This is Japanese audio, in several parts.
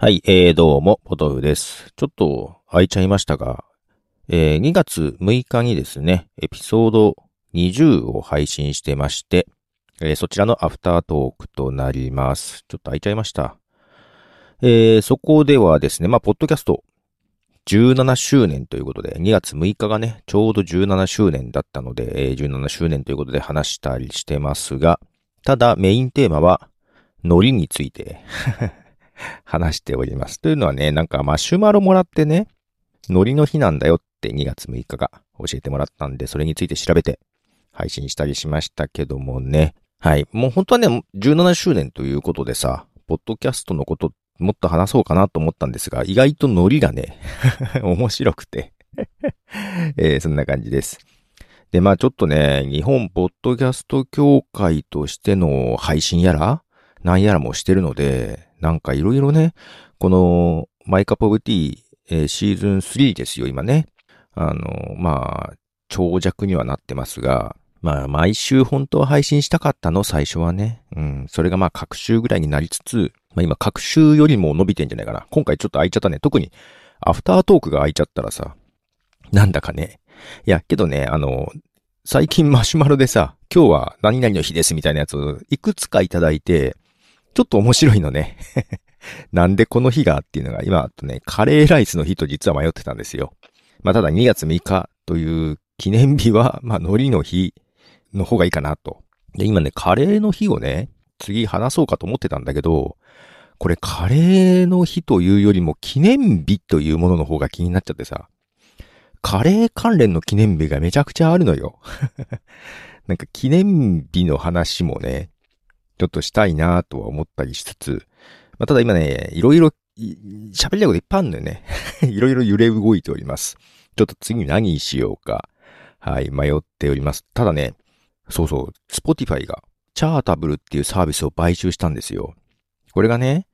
はい、えー、どうも、ポトフです。ちょっと空いちゃいましたが、えー、2月6日にですね、エピソード20を配信してまして、えーそちらのアフタートークとなります。ちょっと空いちゃいました。えー、そこではですね、まあ、ポッドキャスト17周年ということで、2月6日がね、ちょうど17周年だったので、えー17周年ということで話したりしてますが、ただメインテーマは、ノリについて話しております。というのはね、なんかマシュマロもらってね、ノリの日なんだよって2月6日が教えてもらったんで、それについて調べて配信したりしましたけどもね。はい。もう本当はね、17周年ということでさ、ポッドキャストのこともっと話そうかなと思ったんですが、意外とノリがね、面白くて、えーそんな感じです。で、まあちょっとね、日本ポッドキャスト協会としての配信やら、なんやらもしてるので、なんかいろいろね、このマイカップオブティー、えーシーズン3ですよ、今ね。あの、まあ、長尺にはなってますが、まあ、毎週本当は配信したかったの、最初はね。うん、それがまあ、各週ぐらいになりつつ、まあ今、各週よりも伸びてんじゃないかな。今回ちょっと空いちゃったね。特に、アフタートークが空いちゃったらさ、なんだかね。いや、けどね、あの、最近マシュマロでさ、今日は何々の日ですみたいなやつをいくつかいただいて、ちょっと面白いのね。なんでこの日がっていうのが、今とね、カレーライスの日と実は迷ってたんですよ。まあただ2月6日という記念日は、まあ海苔の日の方がいいかなと。で、今ね、カレーの日をね、次話そうかと思ってたんだけど、これカレーの日というよりも記念日というものの方が気になっちゃってさ、カレー関連の記念日がめちゃくちゃあるのよ。なんか記念日の話もね、ちょっとしたいなとは思ったりしつつ、まあ、ただ今ね、いろいろ喋りたいこといっぱいあるんだよね。いろいろ揺れ動いております。ちょっと次何しようか。はい、迷っております。ただね、そうそう、スポティファイが、チャータブルっていうサービスを買収したんですよ。これがね、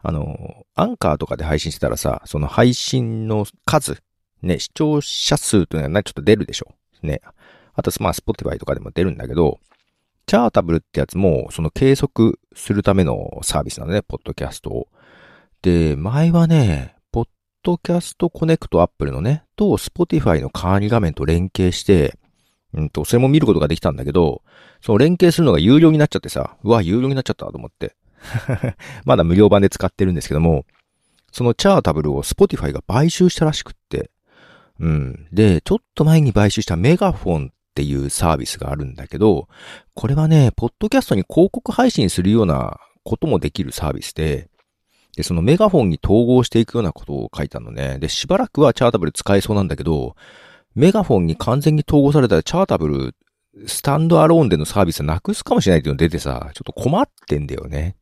あの、アンカーとかで配信してたらさ、その配信の数、ね、視聴者数というのはちょっと出るでしょ。ね。あと、まあ、スポティファイとかでも出るんだけど、チャータブルってやつも、その計測するためのサービスなのね、ポッドキャストを。で、前はね、ポッドキャストコネクトアップルのね、と、スポティファイの管理画面と連携して、うんと、それも見ることができたんだけど、その連携するのが有料になっちゃってさ、うわ、有料になっちゃったと思って。まだ無料版で使ってるんですけども、そのチャータブルをスポティファイが買収したらしくって、うん。で、ちょっと前に買収したメガフォンっていうサービスがあるんだけど、これはね、ポッドキャストに広告配信するようなこともできるサービスで、で、そのメガフォンに統合していくようなことを書いてたのね。で、しばらくはチャータブル使えそうなんだけど、メガフォンに完全に統合されたらチャータブル、スタンドアローンでのサービスなくすかもしれないっていうの出てさ、ちょっと困ってんだよね。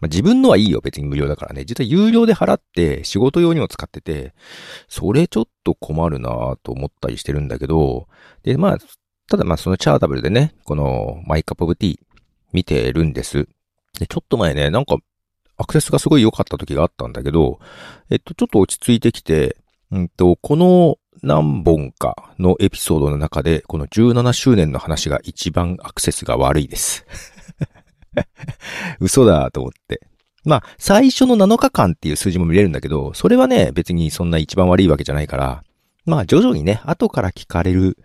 まあ、自分のはいいよ、別に無料だからね。実は有料で払って仕事用にも使ってて、それちょっと困るなと思ったりしてるんだけど、で、まあ、ただまあそのチャータブルでね、このマイカップオブティー見てるんです。で、ちょっと前ね、なんかアクセスがすごい良かった時があったんだけど、えっと、ちょっと落ち着いてきて、うんと、この何本かのエピソードの中で、この17周年の話が一番アクセスが悪いです。嘘だと思って。まあ、最初の7日間っていう数字も見れるんだけど、それはね、別にそんな一番悪いわけじゃないから、まあ、徐々にね、後から聞かれる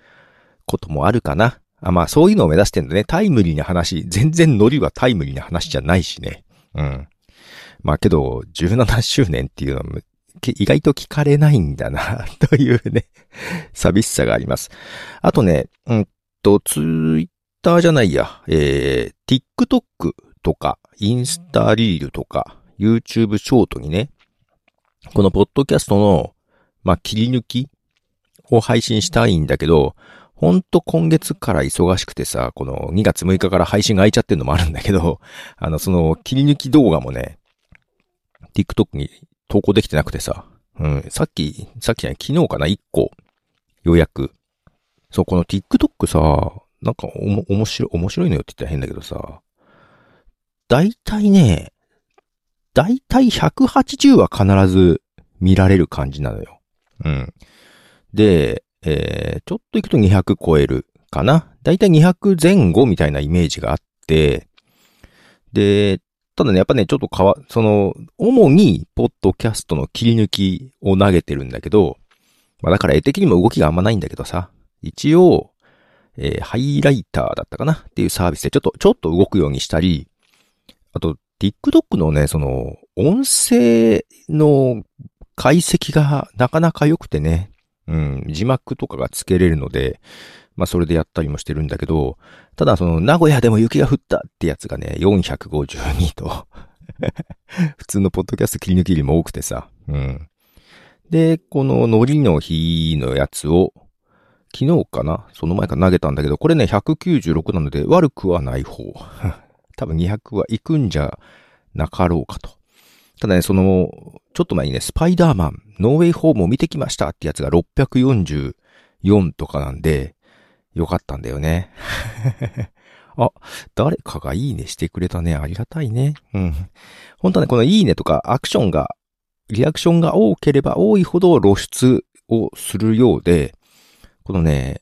こともあるかな。あまあ、そういうのを目指してんだね。タイムリーな話。全然ノリはタイムリーな話じゃないしね。うん。まあけど、17周年っていうのは、意外と聞かれないんだな、というね、寂しさがあります。あとね、うんと、ツイッターじゃないや、えー、TikTok とか、インスタリールとか、YouTube ショートにね、このポッドキャストの、まあ、切り抜きを配信したいんだけど、ほんと今月から忙しくてさ、この2月6日から配信が空いちゃってるのもあるんだけど、あの、その切り抜き動画もね、TikTok に投稿できてなくてさ、うん、さっき、さっきじゃない、昨日かな、1個、ようやく。そう、この TikTok さ、なんかおも、面白い、面白いのよって言ったら変だけどさ、だいたいね、だいたい180は必ず見られる感じなのよ。うん。で、えー、ちょっと行くと200超えるかな。だいたい200前後みたいなイメージがあって、で、ただね、やっぱね、ちょっとかわ、その、主に、ポッドキャストの切り抜きを投げてるんだけど、まあだから絵的にも動きがあんまないんだけどさ、一応、えー、ハイライターだったかな。っていうサービスでちょっと、ちょっと動くようにしたり、あと、TikTok のね、その、音声の解析がなかなか良くてね、うん、字幕とかがつけれるので、まあそれでやったりもしてるんだけど、ただその名古屋でも雪が降ったってやつがね、452と 普通のポッドキャスト切り抜きよりも多くてさ、うん。で、このノリの日のやつを、昨日かなその前から投げたんだけど、これね、196なので悪くはない方。多分200は行くんじゃなかろうかと。ただね、その、ちょっと前にね、スパイダーマン、ノーウェイホームを見てきましたってやつが644とかなんで、よかったんだよね。あ、誰かがいいねしてくれたね。ありがたいね。うん。本当はね、このいいねとかアクションが、リアクションが多ければ多いほど露出をするようで、このね、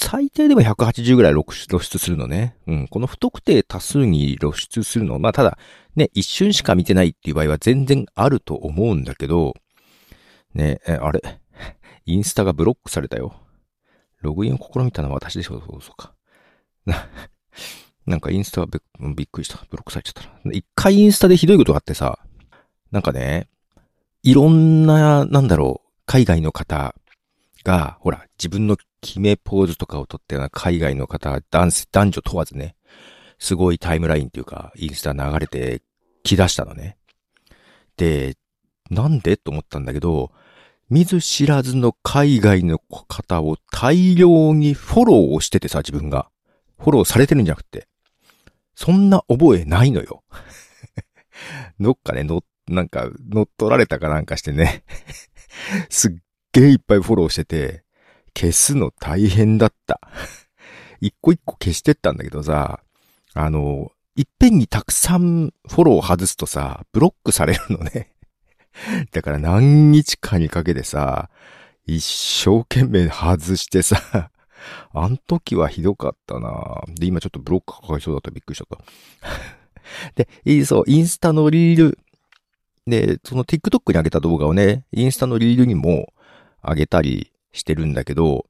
最低でも180ぐらい露出するのね。うん。この不特定多数に露出するの。まあ、ただ、ね、一瞬しか見てないっていう場合は全然あると思うんだけど、ね、え、あれ、インスタがブロックされたよ。ログインを試みたのは私でしょ。そうそうか。な、んかインスタはびっくりした。ブロックされちゃった。一回インスタでひどいことがあってさ、なんかね、いろんな、なんだろう、海外の方が、ほら、自分の決めポーズとかをとってような海外の方、男、男女問わずね、すごいタイムラインっていうか、インスタ流れてき出したのね。で、なんでと思ったんだけど、見ず知らずの海外の方を大量にフォローをしててさ、自分が。フォローされてるんじゃなくて。そんな覚えないのよ。どっかね、の、なんか、乗っ取られたかなんかしてねすっげえいっぱいフォローしてて、消すの大変だった。一個一個消してったんだけどさ、あの、いっぺんにたくさんフォロー外すとさ、ブロックされるのね。だから何日かにかけてさ、一生懸命外してさ、あん時はひどかったなで、今ちょっとブロックかかりそうだったびっくりしちゃった。で、そう、インスタのリール、で、その TikTok に上げた動画をね、インスタのリールにも上げたりしてるんだけど、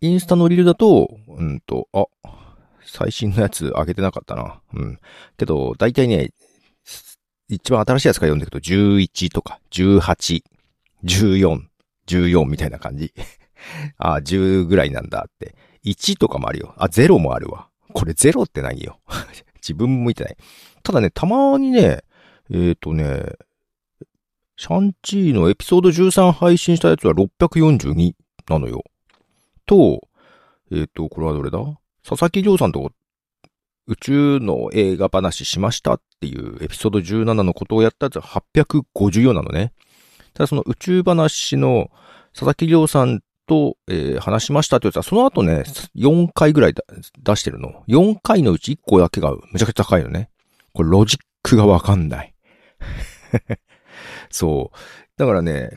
インスタのリールだと、うんと、あ、最新のやつ上げてなかったな。うん。けど、だいたいね、一番新しいやつから読んでいくと、11とか、18、14、14みたいな感じ。あ、10ぐらいなんだって。1とかもあるよ。あ、0もあるわ。これ0って何よ。自分も見てない。ただね、たまにね、えっ、ー、とね、シャンチーのエピソード13配信したやつは642なのよ。と、えっ、ー、と、これはどれだ？佐々木亮さんと宇宙の映画話しましたっていうエピソード17のことをやったやつは854なのね。ただその宇宙話の佐々木亮さんと、えー、話しましたってやつはその後ね、4回ぐらい出してるの。4回のうち1個だけがめちゃくちゃ高いのね。これロジックがわかんない。そう。だからね、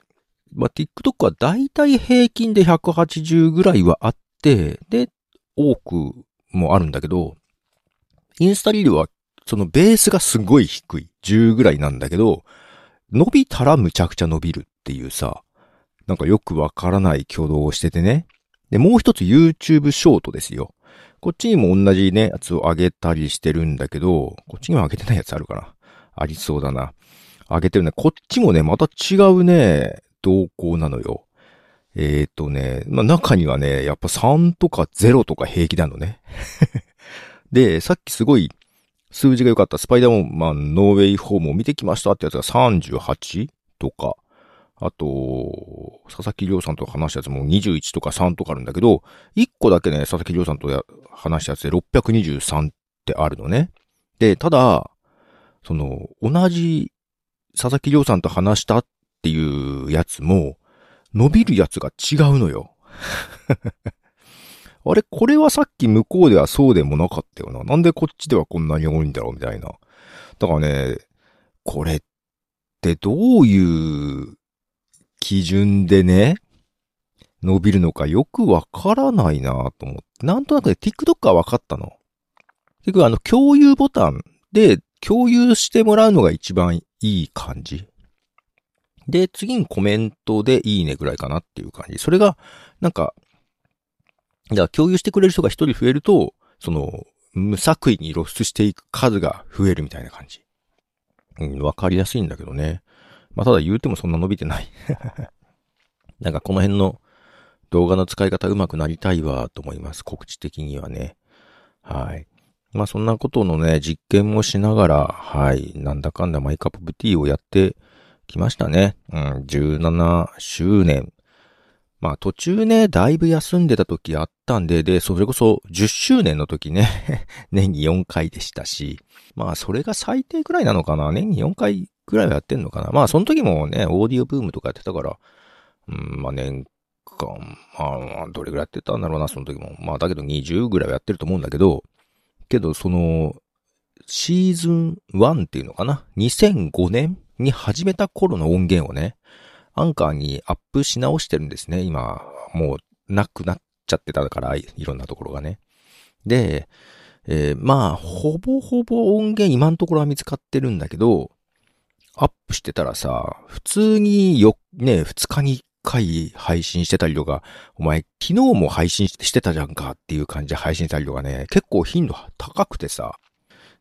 まあ、TikTok はだいたい平均で180ぐらいはあって、で、多くもあるんだけど、インスタリールはそのベースがすごい低い。10ぐらいなんだけど、伸びたらむちゃくちゃ伸びるっていうさ、なんかよくわからない挙動をしててね。で、もう一つ YouTube ショートですよ。こっちにも同じね、やつを上げたりしてるんだけど、こっちにも上げてないやつあるかな。ありそうだな。上げてるね。こっちもね、また違うね、動向なのよ。えっ、ー、とね、まあ、中にはね、やっぱ3とか0とか平気なのね。で、さっきすごい数字が良かったスパイダーマンノーウェイホームを見てきましたってやつが38とか、あと、佐々木亮さんと話したやつも21とか3とかあるんだけど、1個だけね、佐々木亮さんと話したやつで623ってあるのね。で、ただ、その、同じ佐々木亮さんと話したっていうやつも、伸びるやつが違うのよ。あれ、これはさっき向こうではそうでもなかったよな。なんでこっちではこんなに多いんだろうみたいな。だからね、これってどういう基準でね、伸びるのかよくわからないなと思って。なんとなくね、TikTok はわかったの。結局あの、共有ボタンで共有してもらうのが一番いい感じ。で、次にコメントでいいねぐらいかなっていう感じ。それが、なんか、だから共有してくれる人が一人増えると、その、無作為に露出していく数が増えるみたいな感じ。うん、わかりやすいんだけどね。まあ、ただ言うてもそんな伸びてない。なんかこの辺の動画の使い方上手くなりたいわと思います。告知的にはね。はい。まあそんなことのね、実験もしながら、はい。なんだかんだマイカップティーをやってきましたね。うん、17周年。まあ途中ね、だいぶ休んでた時あったんで、で、それこそ10周年の時ね 年に4回でしたし、まあそれが最低くらいなのかな？年に4回くらいはやってんのかな？まあその時もね、オーディオブームとかやってたから、うん、まあ年間、まあどれぐらいやってたんだろうな、その時も。まあだけど20ぐらいはやってると思うんだけど、けどその、シーズン1っていうのかな ?2005 年？に始めた頃の音源をね、アンカーにアップし直してるんですね。今、もうなくなっちゃってたから、いろんなところがね。で、えー、まあ、ほぼほぼ音源今のところは見つかってるんだけど、アップしてたらさ、普通によ、ね、二日に回配信してたりとか、お前昨日も配信してたじゃんかっていう感じで配信したりとかね、結構頻度高くてさ、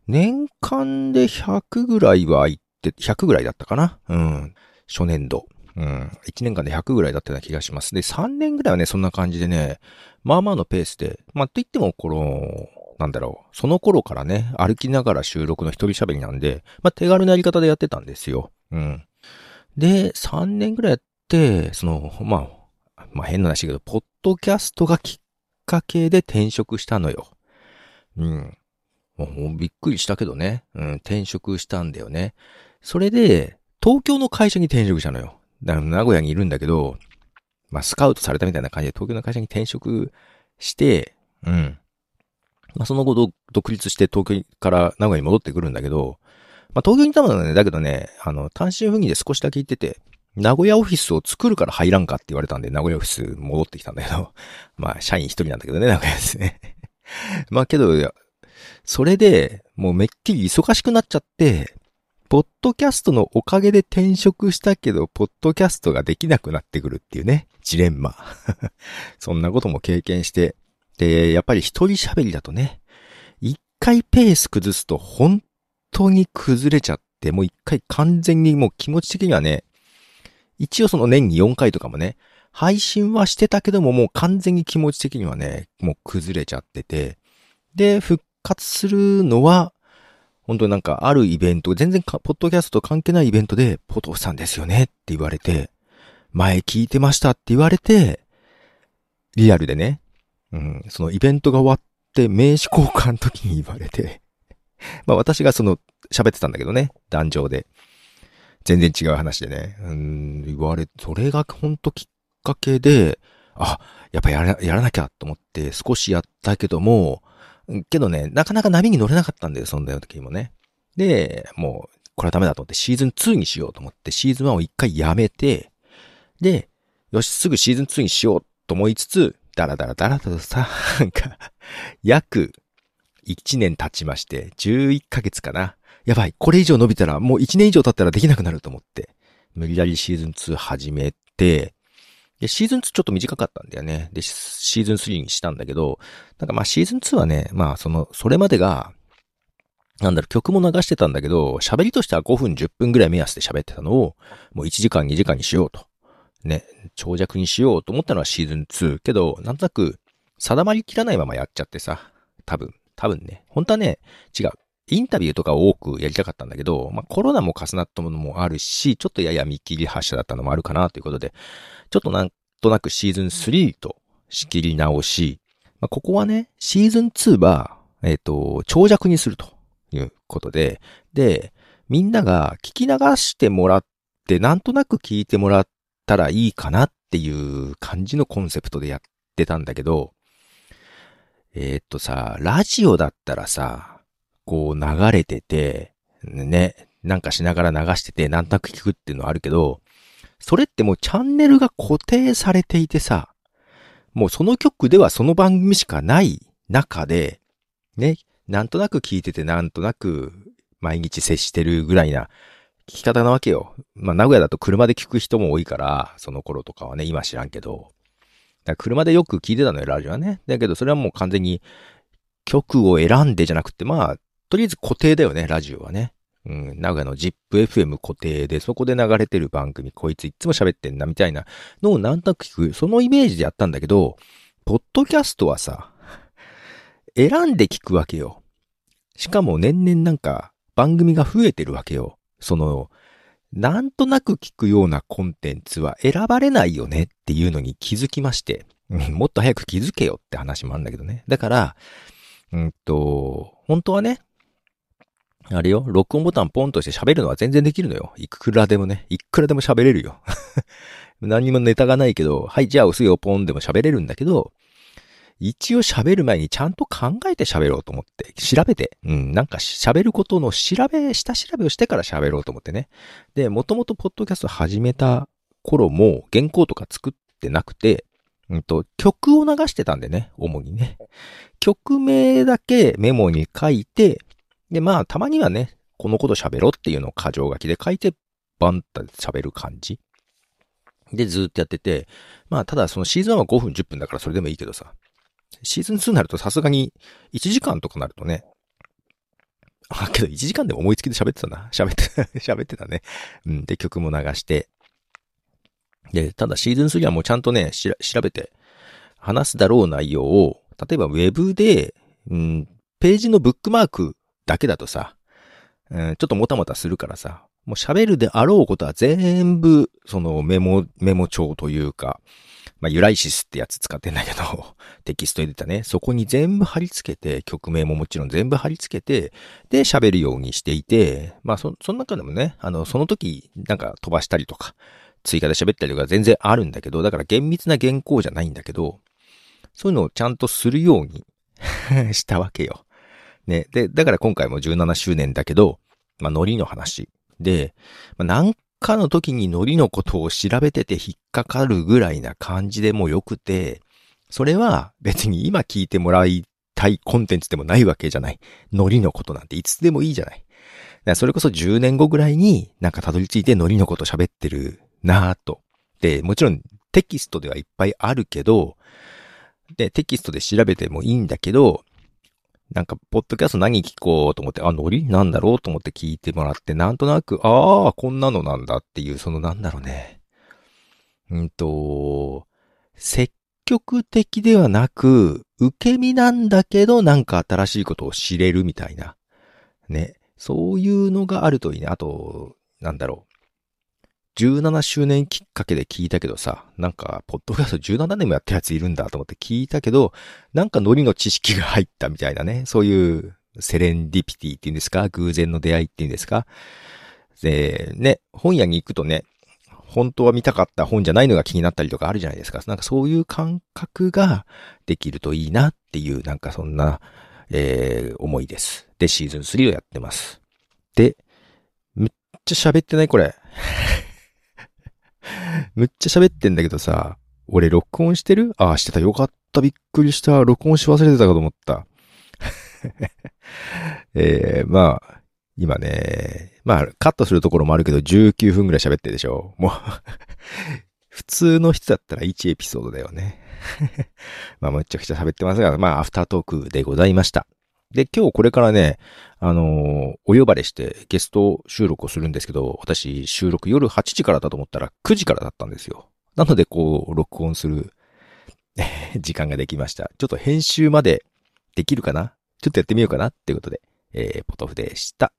年間で100ぐらいは行って、100ぐらいだったかな？うん。初年度。うん。1年間で100ぐらいだったような気がします。で、3年ぐらいはね、そんな感じでね、まあまあのペースで、まあ、と言っても、この、なんだろう。その頃からね、歩きながら収録の一人喋りなんで、まあ、手軽なやり方でやってたんですよ。うん。で、3年ぐらいやっ、その、まあ、まあ変な話だけど、ポッドキャストがきっかけで転職したのよ。うん。もうびっくりしたけどね。うん、転職したんだよね。それで、東京の会社に転職したのよ。だから名古屋にいるんだけど、まあ、スカウトされたみたいな感じで東京の会社に転職して、うん。まあ、その後独立して東京から名古屋に戻ってくるんだけど、まあ、東京にいたのはね、だけどね、あの、単身赴任で少しだけ行ってて、名古屋オフィスを作るから入らんかって言われたんで、名古屋オフィス戻ってきたんだけど、まあ、社員一人なんだけどね、名古屋ですね。まあけど、それで、もうめっきり忙しくなっちゃって、ポッドキャストのおかげで転職したけど、ポッドキャストができなくなってくるっていうね、ジレンマ。そんなことも経験して、で、やっぱり一人喋りだとね、一回ペース崩すと本当に崩れちゃって、もう一回完全にもう気持ち的にはね、一応その年に4回とかもね、配信はしてたけどももう完全に気持ち的にはね、もう崩れちゃってて、で、復活するのは、本当になんかあるイベント、全然ポッドキャスト関係ないイベントで、ポトフさんですよねって言われて、前聞いてましたって言われて、リアルでね、うん、そのイベントが終わって名刺交換の時に言われて、まあ私がその喋ってたんだけどね、壇上で。全然違う話でね、うん、言われ、それがほんときっかけで、あ、やっぱやらやらなきゃと思って少しやったけども、けどね、なかなか波に乗れなかったんだよ、そんな時もね。で、もう、これはダメだと思ってシーズン2にしようと思ってシーズン1を一回やめて、で、よし、すぐシーズン2にしようと思いつつ、ダラダラダラとさ、なんか、約1年経ちまして、11ヶ月かな。やばい、これ以上伸びたらもう1年以上経ったらできなくなると思って、無理やりシーズン2始めて、で、シーズン2ちょっと短かったんだよね。で、シーズン3にしたんだけど、なんかまあシーズン2はね、まあその、それまでが、なんだろ、曲も流してたんだけど、喋りとしては5分10分ぐらい目安で喋ってたのを、もう1時間2時間にしようと。ね、長尺にしようと思ったのはシーズン2。けど、なんとなく、定まりきらないままやっちゃってさ、多分、多分ね。本当はね、違う。インタビューとかを多くやりたかったんだけど、まあコロナも重なったものもあるし、ちょっとやや見切り発車だったのもあるかなということで、ちょっとなんとなくシーズン3と仕切り直し、まあ、ここはね、シーズン2は、えっ、ー、と、長尺にするということで、で、みんなが聞き流してもらって、なんとなく聞いてもらったらいいかなっていう感じのコンセプトでやってたんだけど、えー、っとさ、ラジオだったらさ、こう流れてて、ね、なんかしながら流してて、なんとなく聞くっていうのはあるけど、それってもうチャンネルが固定されていてさ、もうその曲ではその番組しかない中で、ね、なんとなく聞いててなんとなく毎日接してるぐらいな聞き方なわけよ。まあ、名古屋だと車で聞く人も多いから、その頃とかはね、今知らんけど。だから車でよく聞いてたのよ、ラジオはね。だけど、それはもう完全に曲を選んでじゃなくて、まあ、とりあえず固定だよね、ラジオはね。うん、名古屋の ZIPFM 固定で、そこで流れてる番組、こいついつも喋ってんな、みたいなのをなんとなく聞く、そのイメージでやったんだけど、ポッドキャストはさ、選んで聞くわけよ。しかも年々なんか番組が増えてるわけよ。その、なんとなく聞くようなコンテンツは選ばれないよねっていうのに気づきまして、もっと早く気づけよって話もあるんだけどね。だから、うんと、本当はね、あれよ、録音ボタンポンとして喋るのは全然できるのよ。いくらでもね、いくらでも喋れるよ。何もネタがないけど、はい、じゃあ押すよ、ポンでも喋れるんだけど、一応喋る前にちゃんと考えて喋ろうと思って、調べて、うん、なんか喋ることの調べ、下調べをしてから喋ろうと思ってね。で、もともとポッドキャスト始めた頃も原稿とか作ってなくて、うんと、曲を流してたんでね、主にね。曲名だけメモに書いて、で、まあ、たまにはね、このこと喋ろうっていうのを箇条書きで書いて、バンって喋る感じ。で、ずーっとやってて、まあ、ただそのシーズン1は5分10分だからそれでもいいけどさ、シーズン2になるとさすがに1時間とかなるとね、あ、けど1時間でも思いつきで喋ってたな。喋って、喋ってたね。うん。で、曲も流して。で、ただシーズン3はもうちゃんとね、しら、調べて、話すだろう内容を、例えばウェブで、うん、ページのブックマークだけだとさ、うん、ちょっともたもたするからさ、もう喋るであろうことは全部、そのメモ、メモ帳というか、まあ、ユライシスってやつ使ってんだけど、テキストエディターね、そこに全部貼り付けて、曲名ももちろん全部貼り付けて、で、喋るようにしていて、まあ、そ、その中でもね、あの、その時、なんか飛ばしたりとか、追加で喋ったりとか全然あるんだけど、だから厳密な原稿じゃないんだけど、そういうのをちゃんとするように したわけよ。ね。で、だから今回も17周年だけど、まあ、ノリの話。で、まあ、なんかの時にノリのことを調べてて引っかかるぐらいな感じでもよくて、それは別に今聞いてもらいたいコンテンツでもないわけじゃない。ノリのことなんていつでもいいじゃない。それこそ10年後ぐらいになんかたどり着いてノリのこと喋ってるなぁと。で、もちろんテキストではいっぱいあるけど、で、テキストで調べてもいいんだけど、なんか、ポッドキャスト何聞こうと思って、あ、ノリなんだろうと思って聞いてもらって、なんとなく、ああ、こんなのなんだっていう、そのなんだろうね。うんと、積極的ではなく、受け身なんだけど、なんか新しいことを知れるみたいな。ね。そういうのがあるといいね。あと、なんだろう。17周年きっかけで聞いたけどさ、なんか、ポッドキャスト17年もやってるやついるんだと思って聞いたけど、なんかノリの知識が入ったみたいなね、そういうセレンディピティっていうんですか偶然の出会いっていうんですかで、ね、本屋に行くとね、本当は見たかった本じゃないのが気になったりとかあるじゃないですか。なんかそういう感覚ができるといいなっていう、なんかそんな、えー、思いです。で、シーズン3をやってます。で、めっちゃ喋ってないこれ。むっちゃ喋ってんだけどさ、俺録音してる？ああ、してた。よかった。びっくりした。録音し忘れてたかと思った。えー、まあ、今ね、まあ、カットするところもあるけど、19分くらい喋ってるでしょ。もう 普通の人だったら1エピソードだよね。まあ、むっちゃくちゃ喋ってますが、まあ、アフタートークでございました。で、今日これからね、あのー、お呼ばれしてゲスト収録をするんですけど、私収録夜8時からだと思ったら9時からだったんですよ。なので、こう、録音する 時間ができました。ちょっと編集までできるかな？ちょっとやってみようかなっていうことで、えー、ポトフでした。